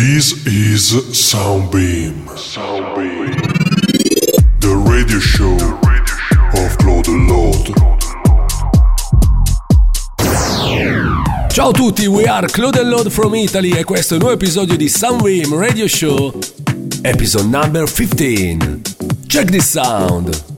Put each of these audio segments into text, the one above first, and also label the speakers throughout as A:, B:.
A: This is Soundbeam. Soundbeam. The radio show of Claude Lord.
B: Ciao a tutti, we are Claude Lord from Italy e questo è un nuovo episodio di Soundbeam Radio Show, episode number 15. Check this sound.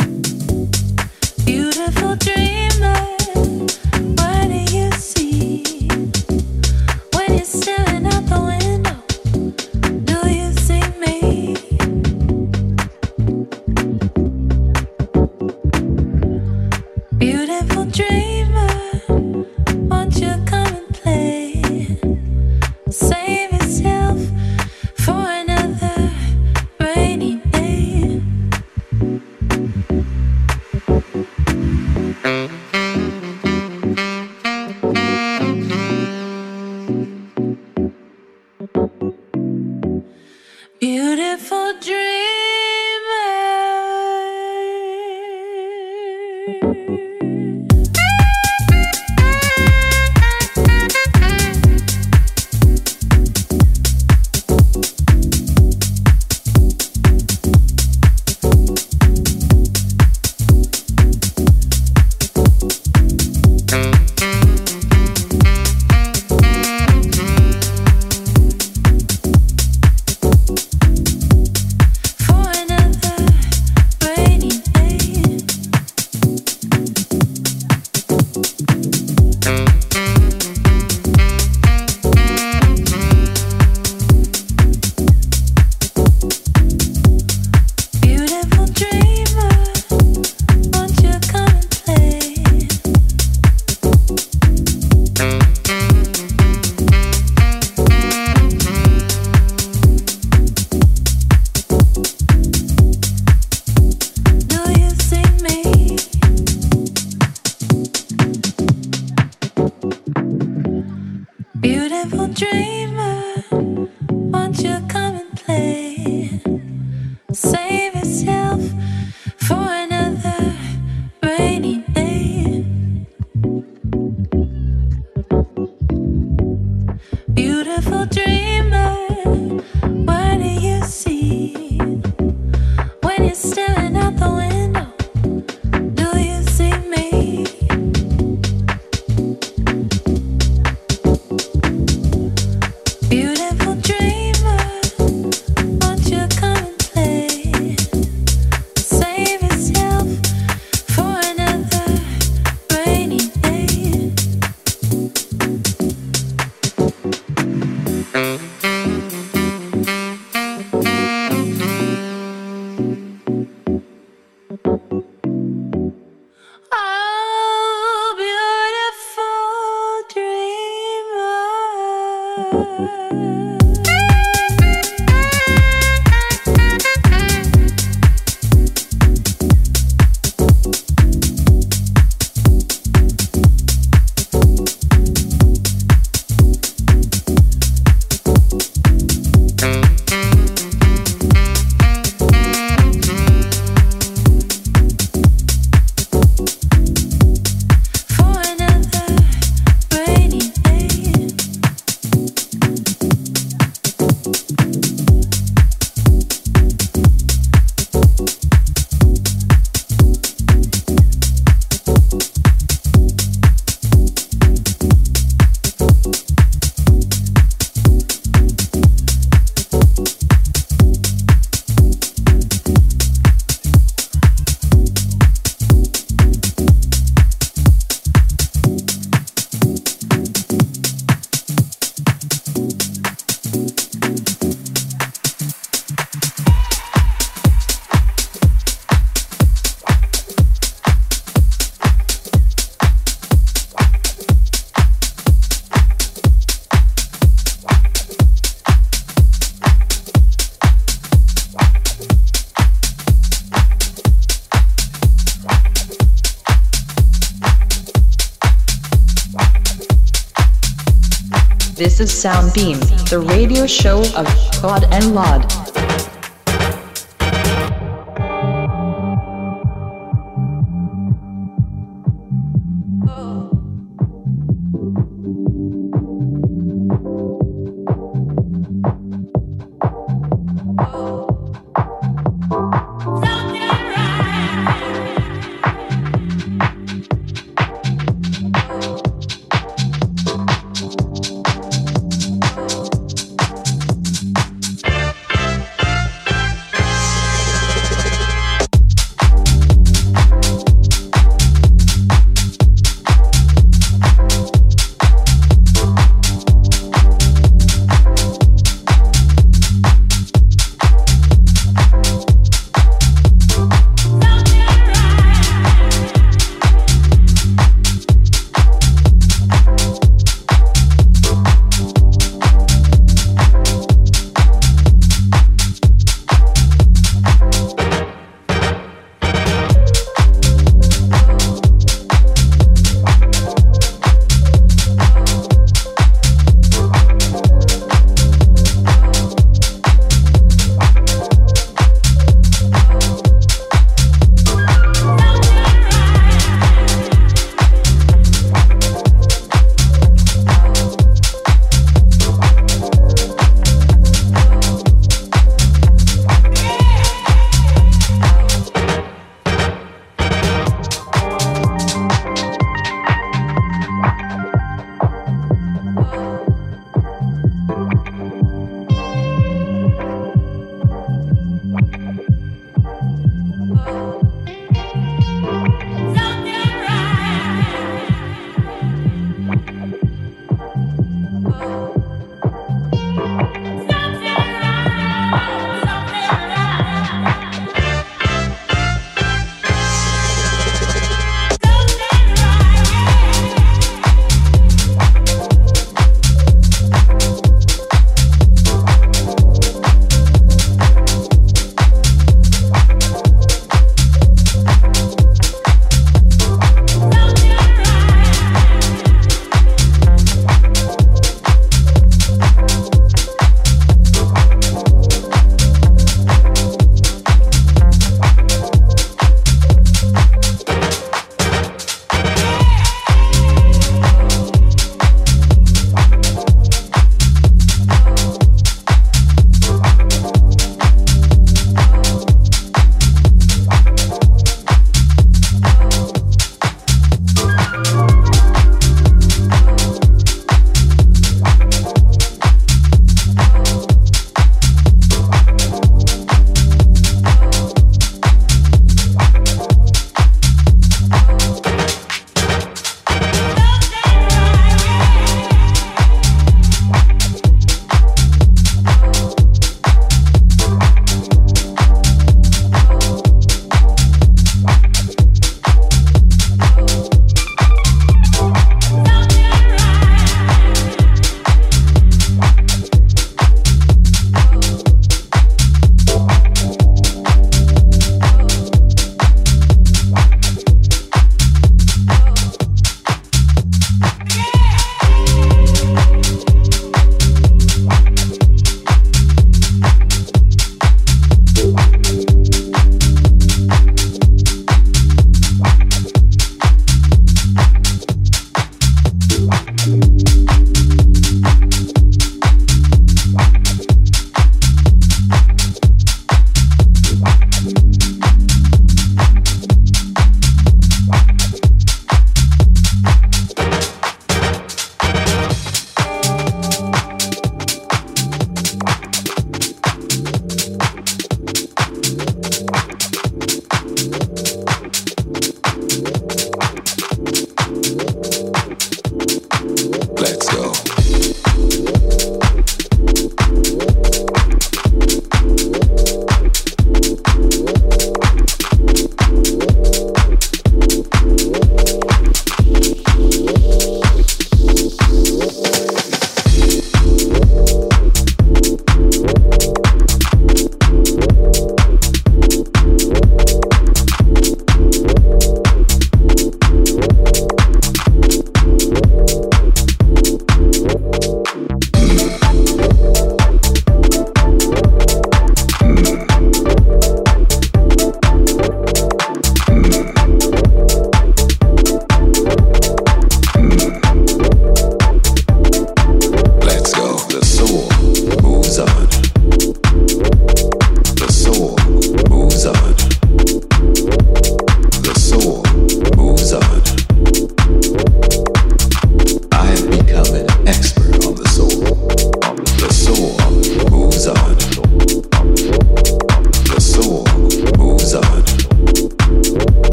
C: Soundbeam, the radio show of God and Lod.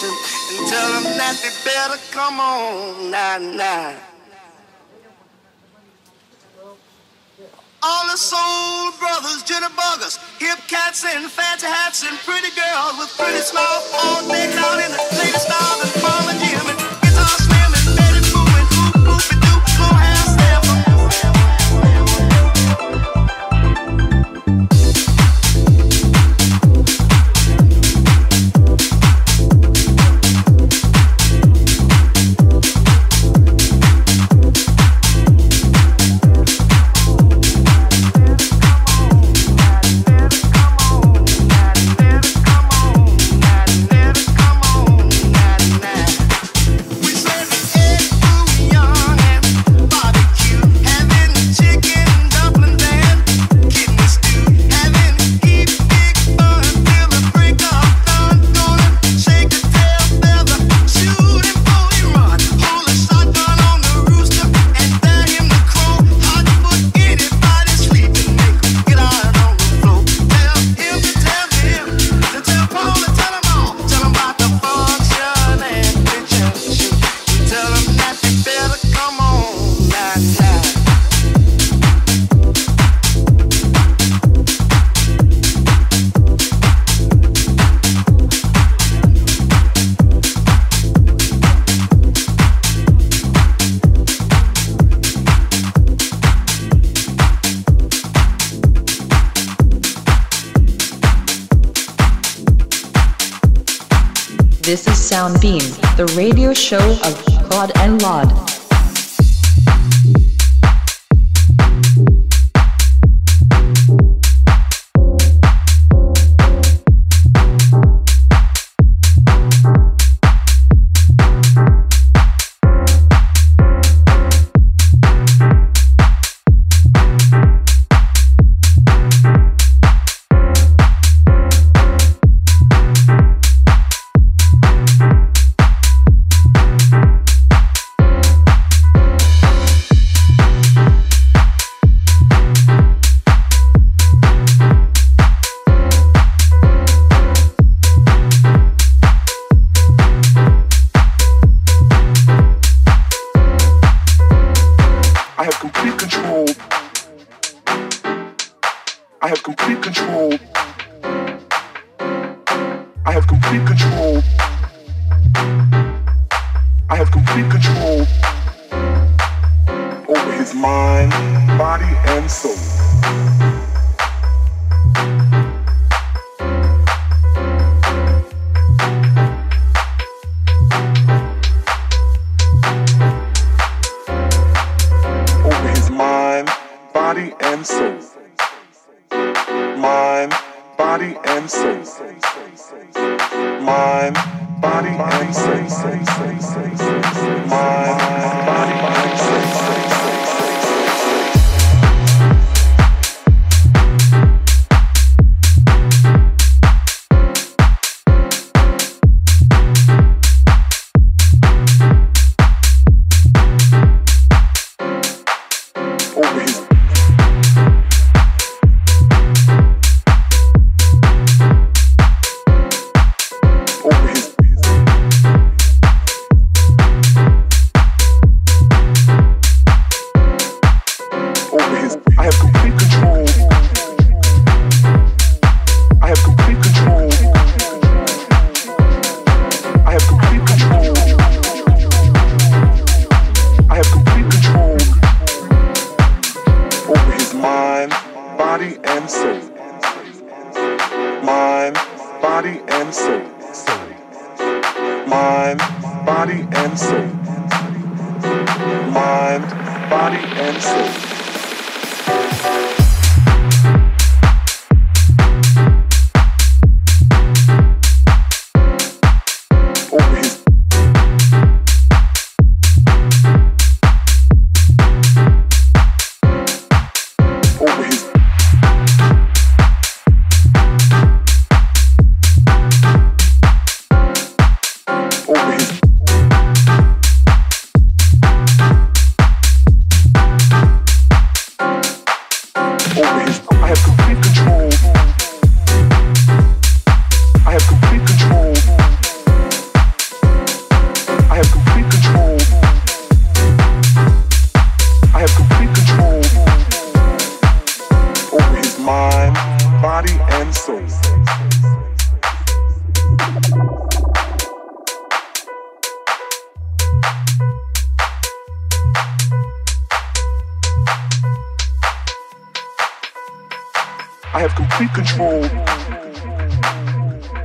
D: station and
E: tell them that they better come on now, now. All the soul brothers, jitterbuggers, Buggers, hip cats and fancy hats and pretty girls with pretty smiles all decked out in the latest style and
F: pharmacy.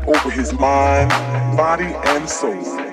F: Over his mind, body, and soul.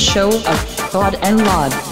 C: Show of Claude and Laud.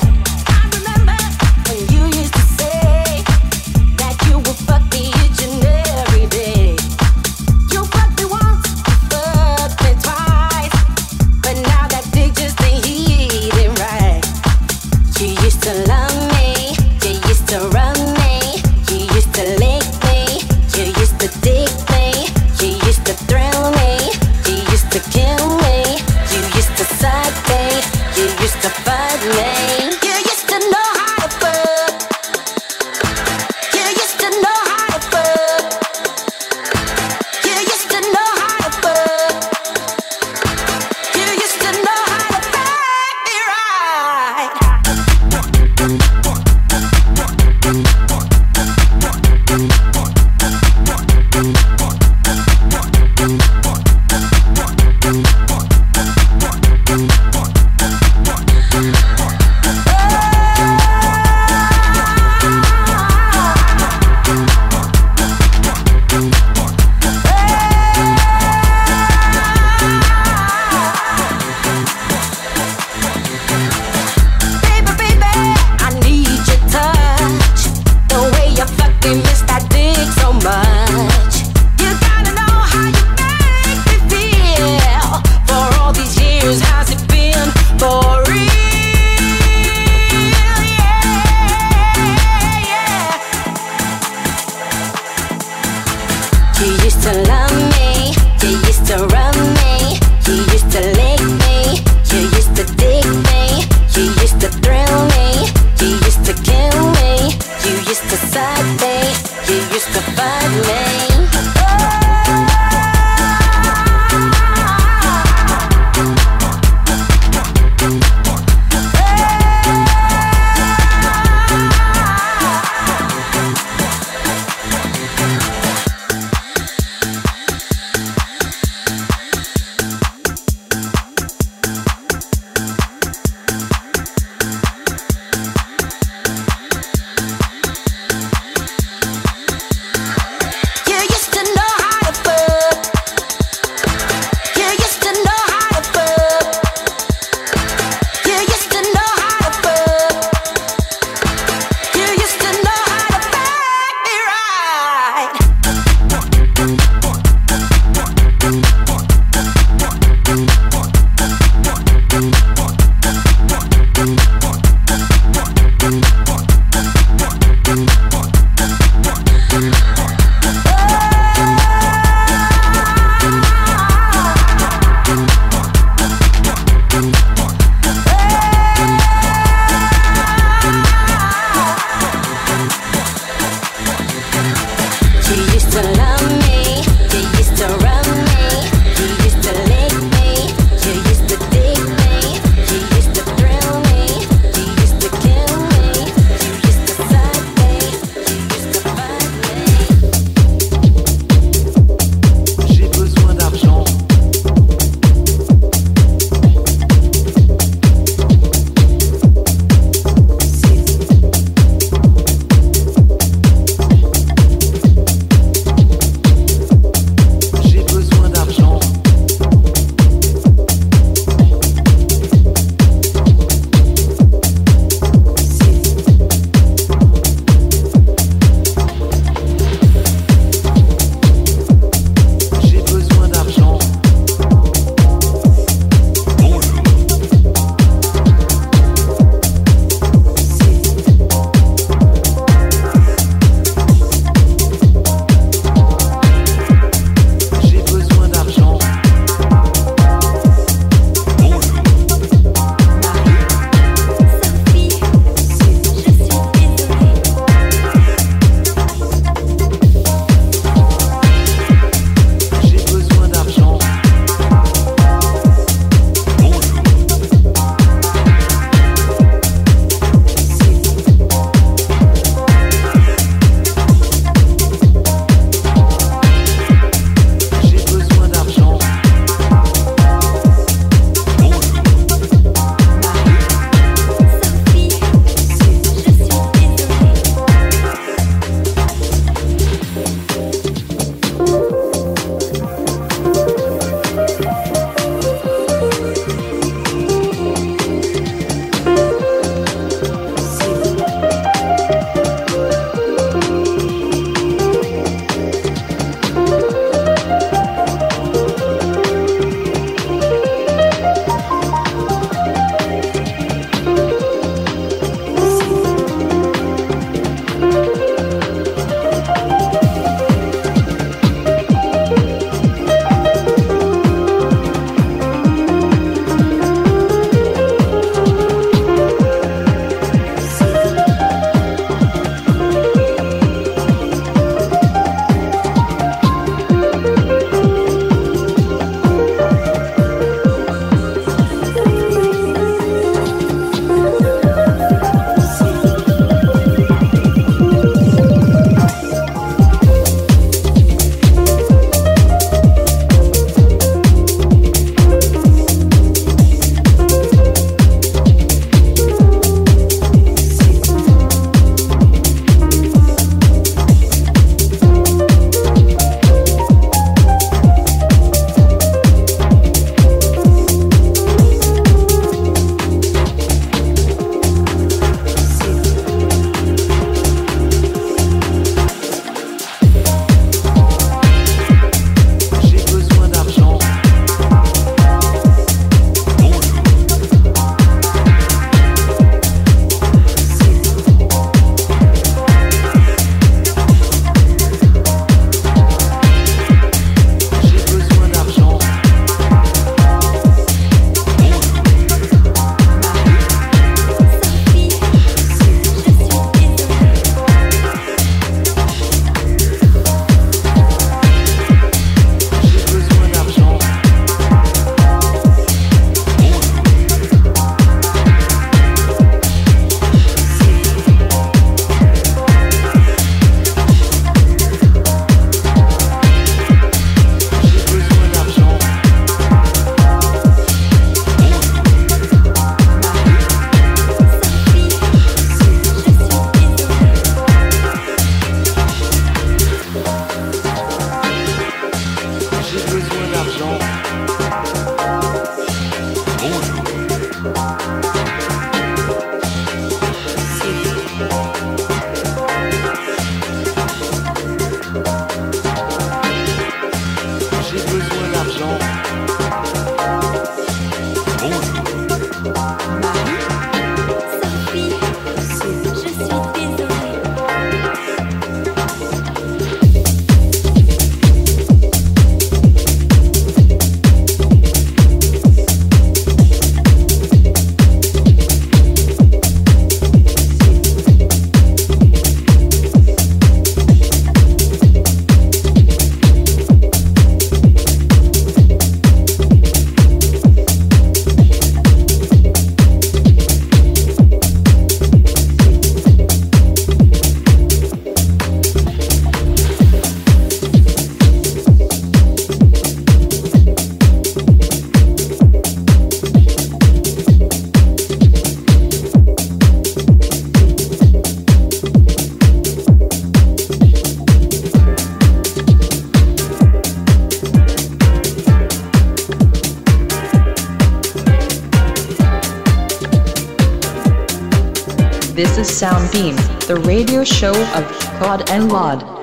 G: Pod and
H: Wad.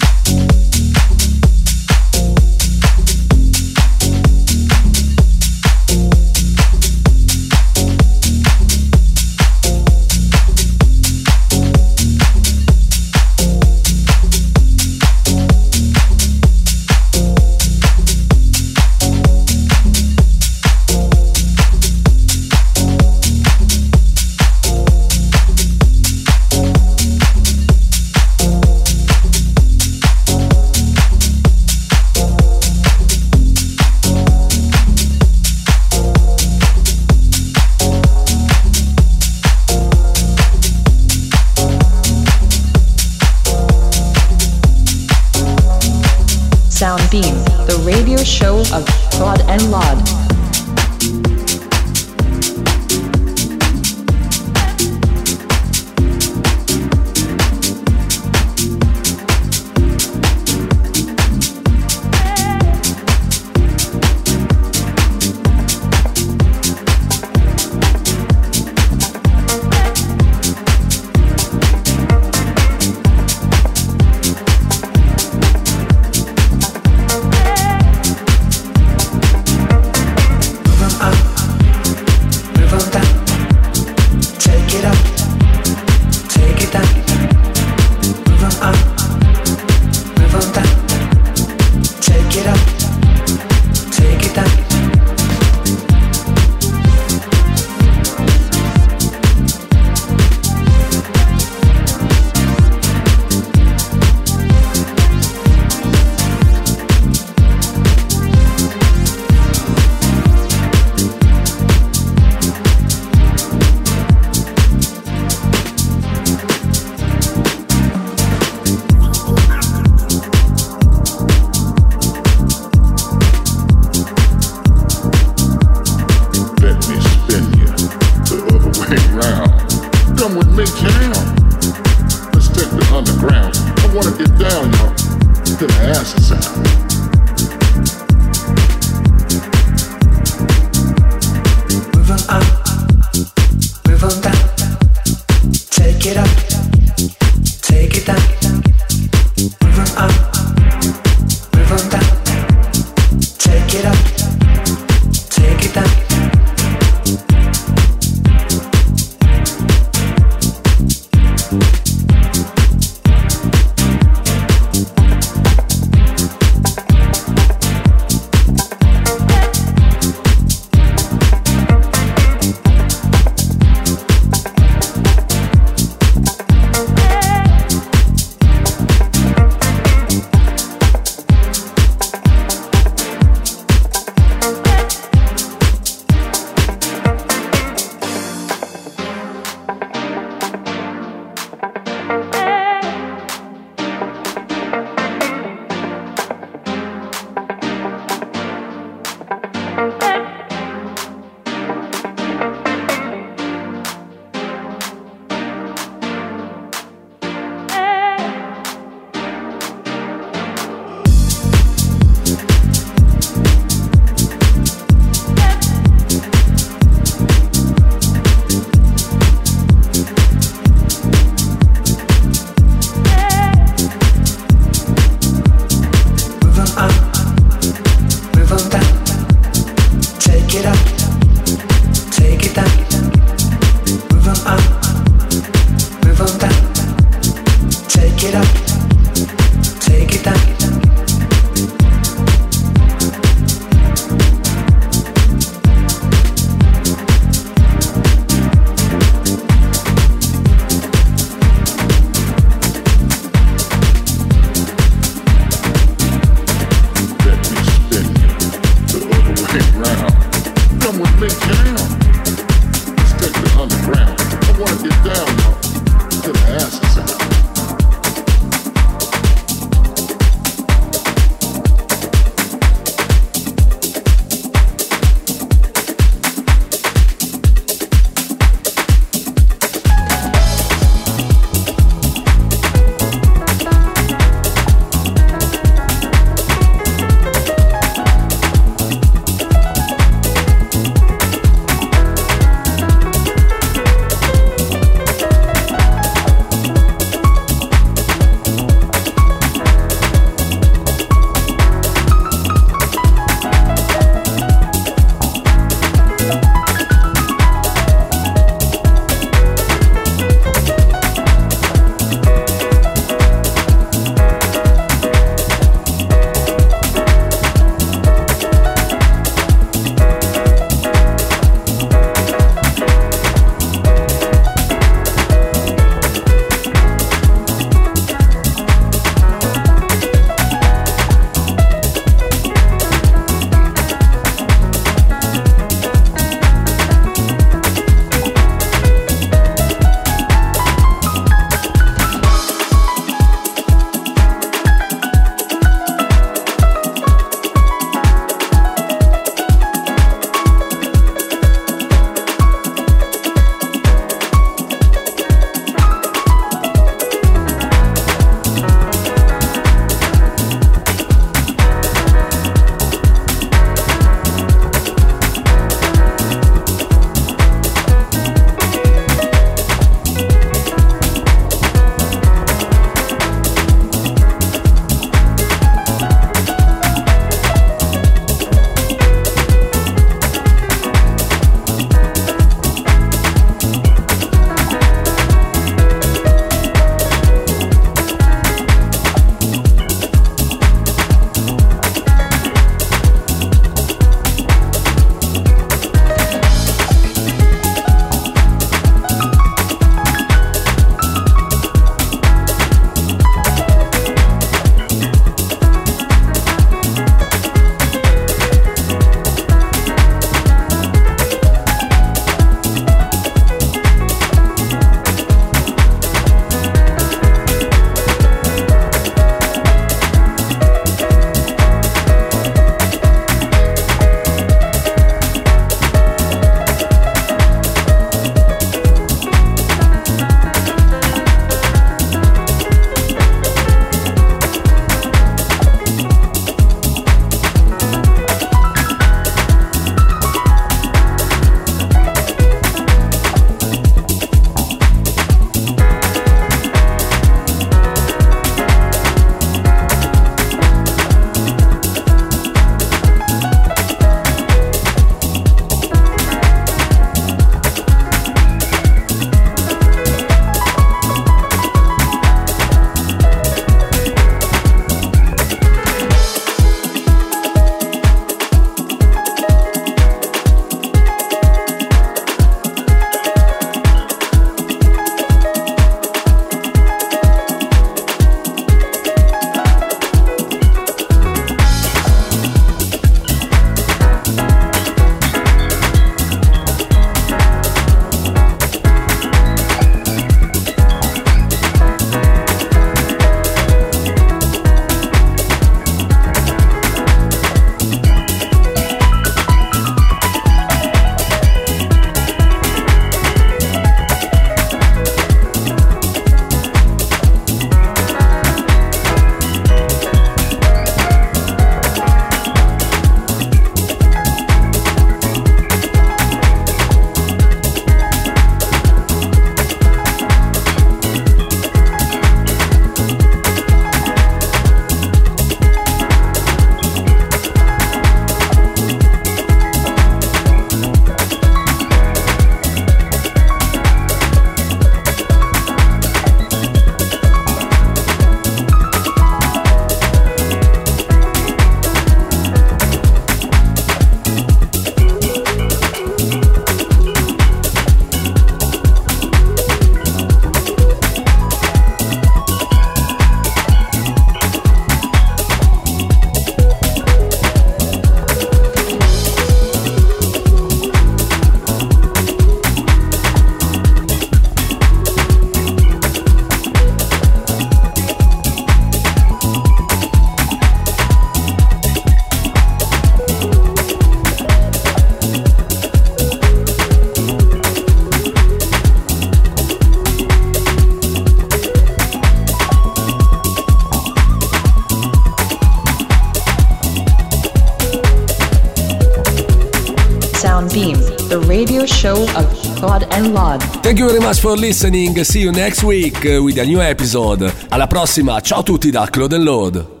H: For listening. See you next week with a new episode. Alla prossima, ciao a tutti da Claude Load.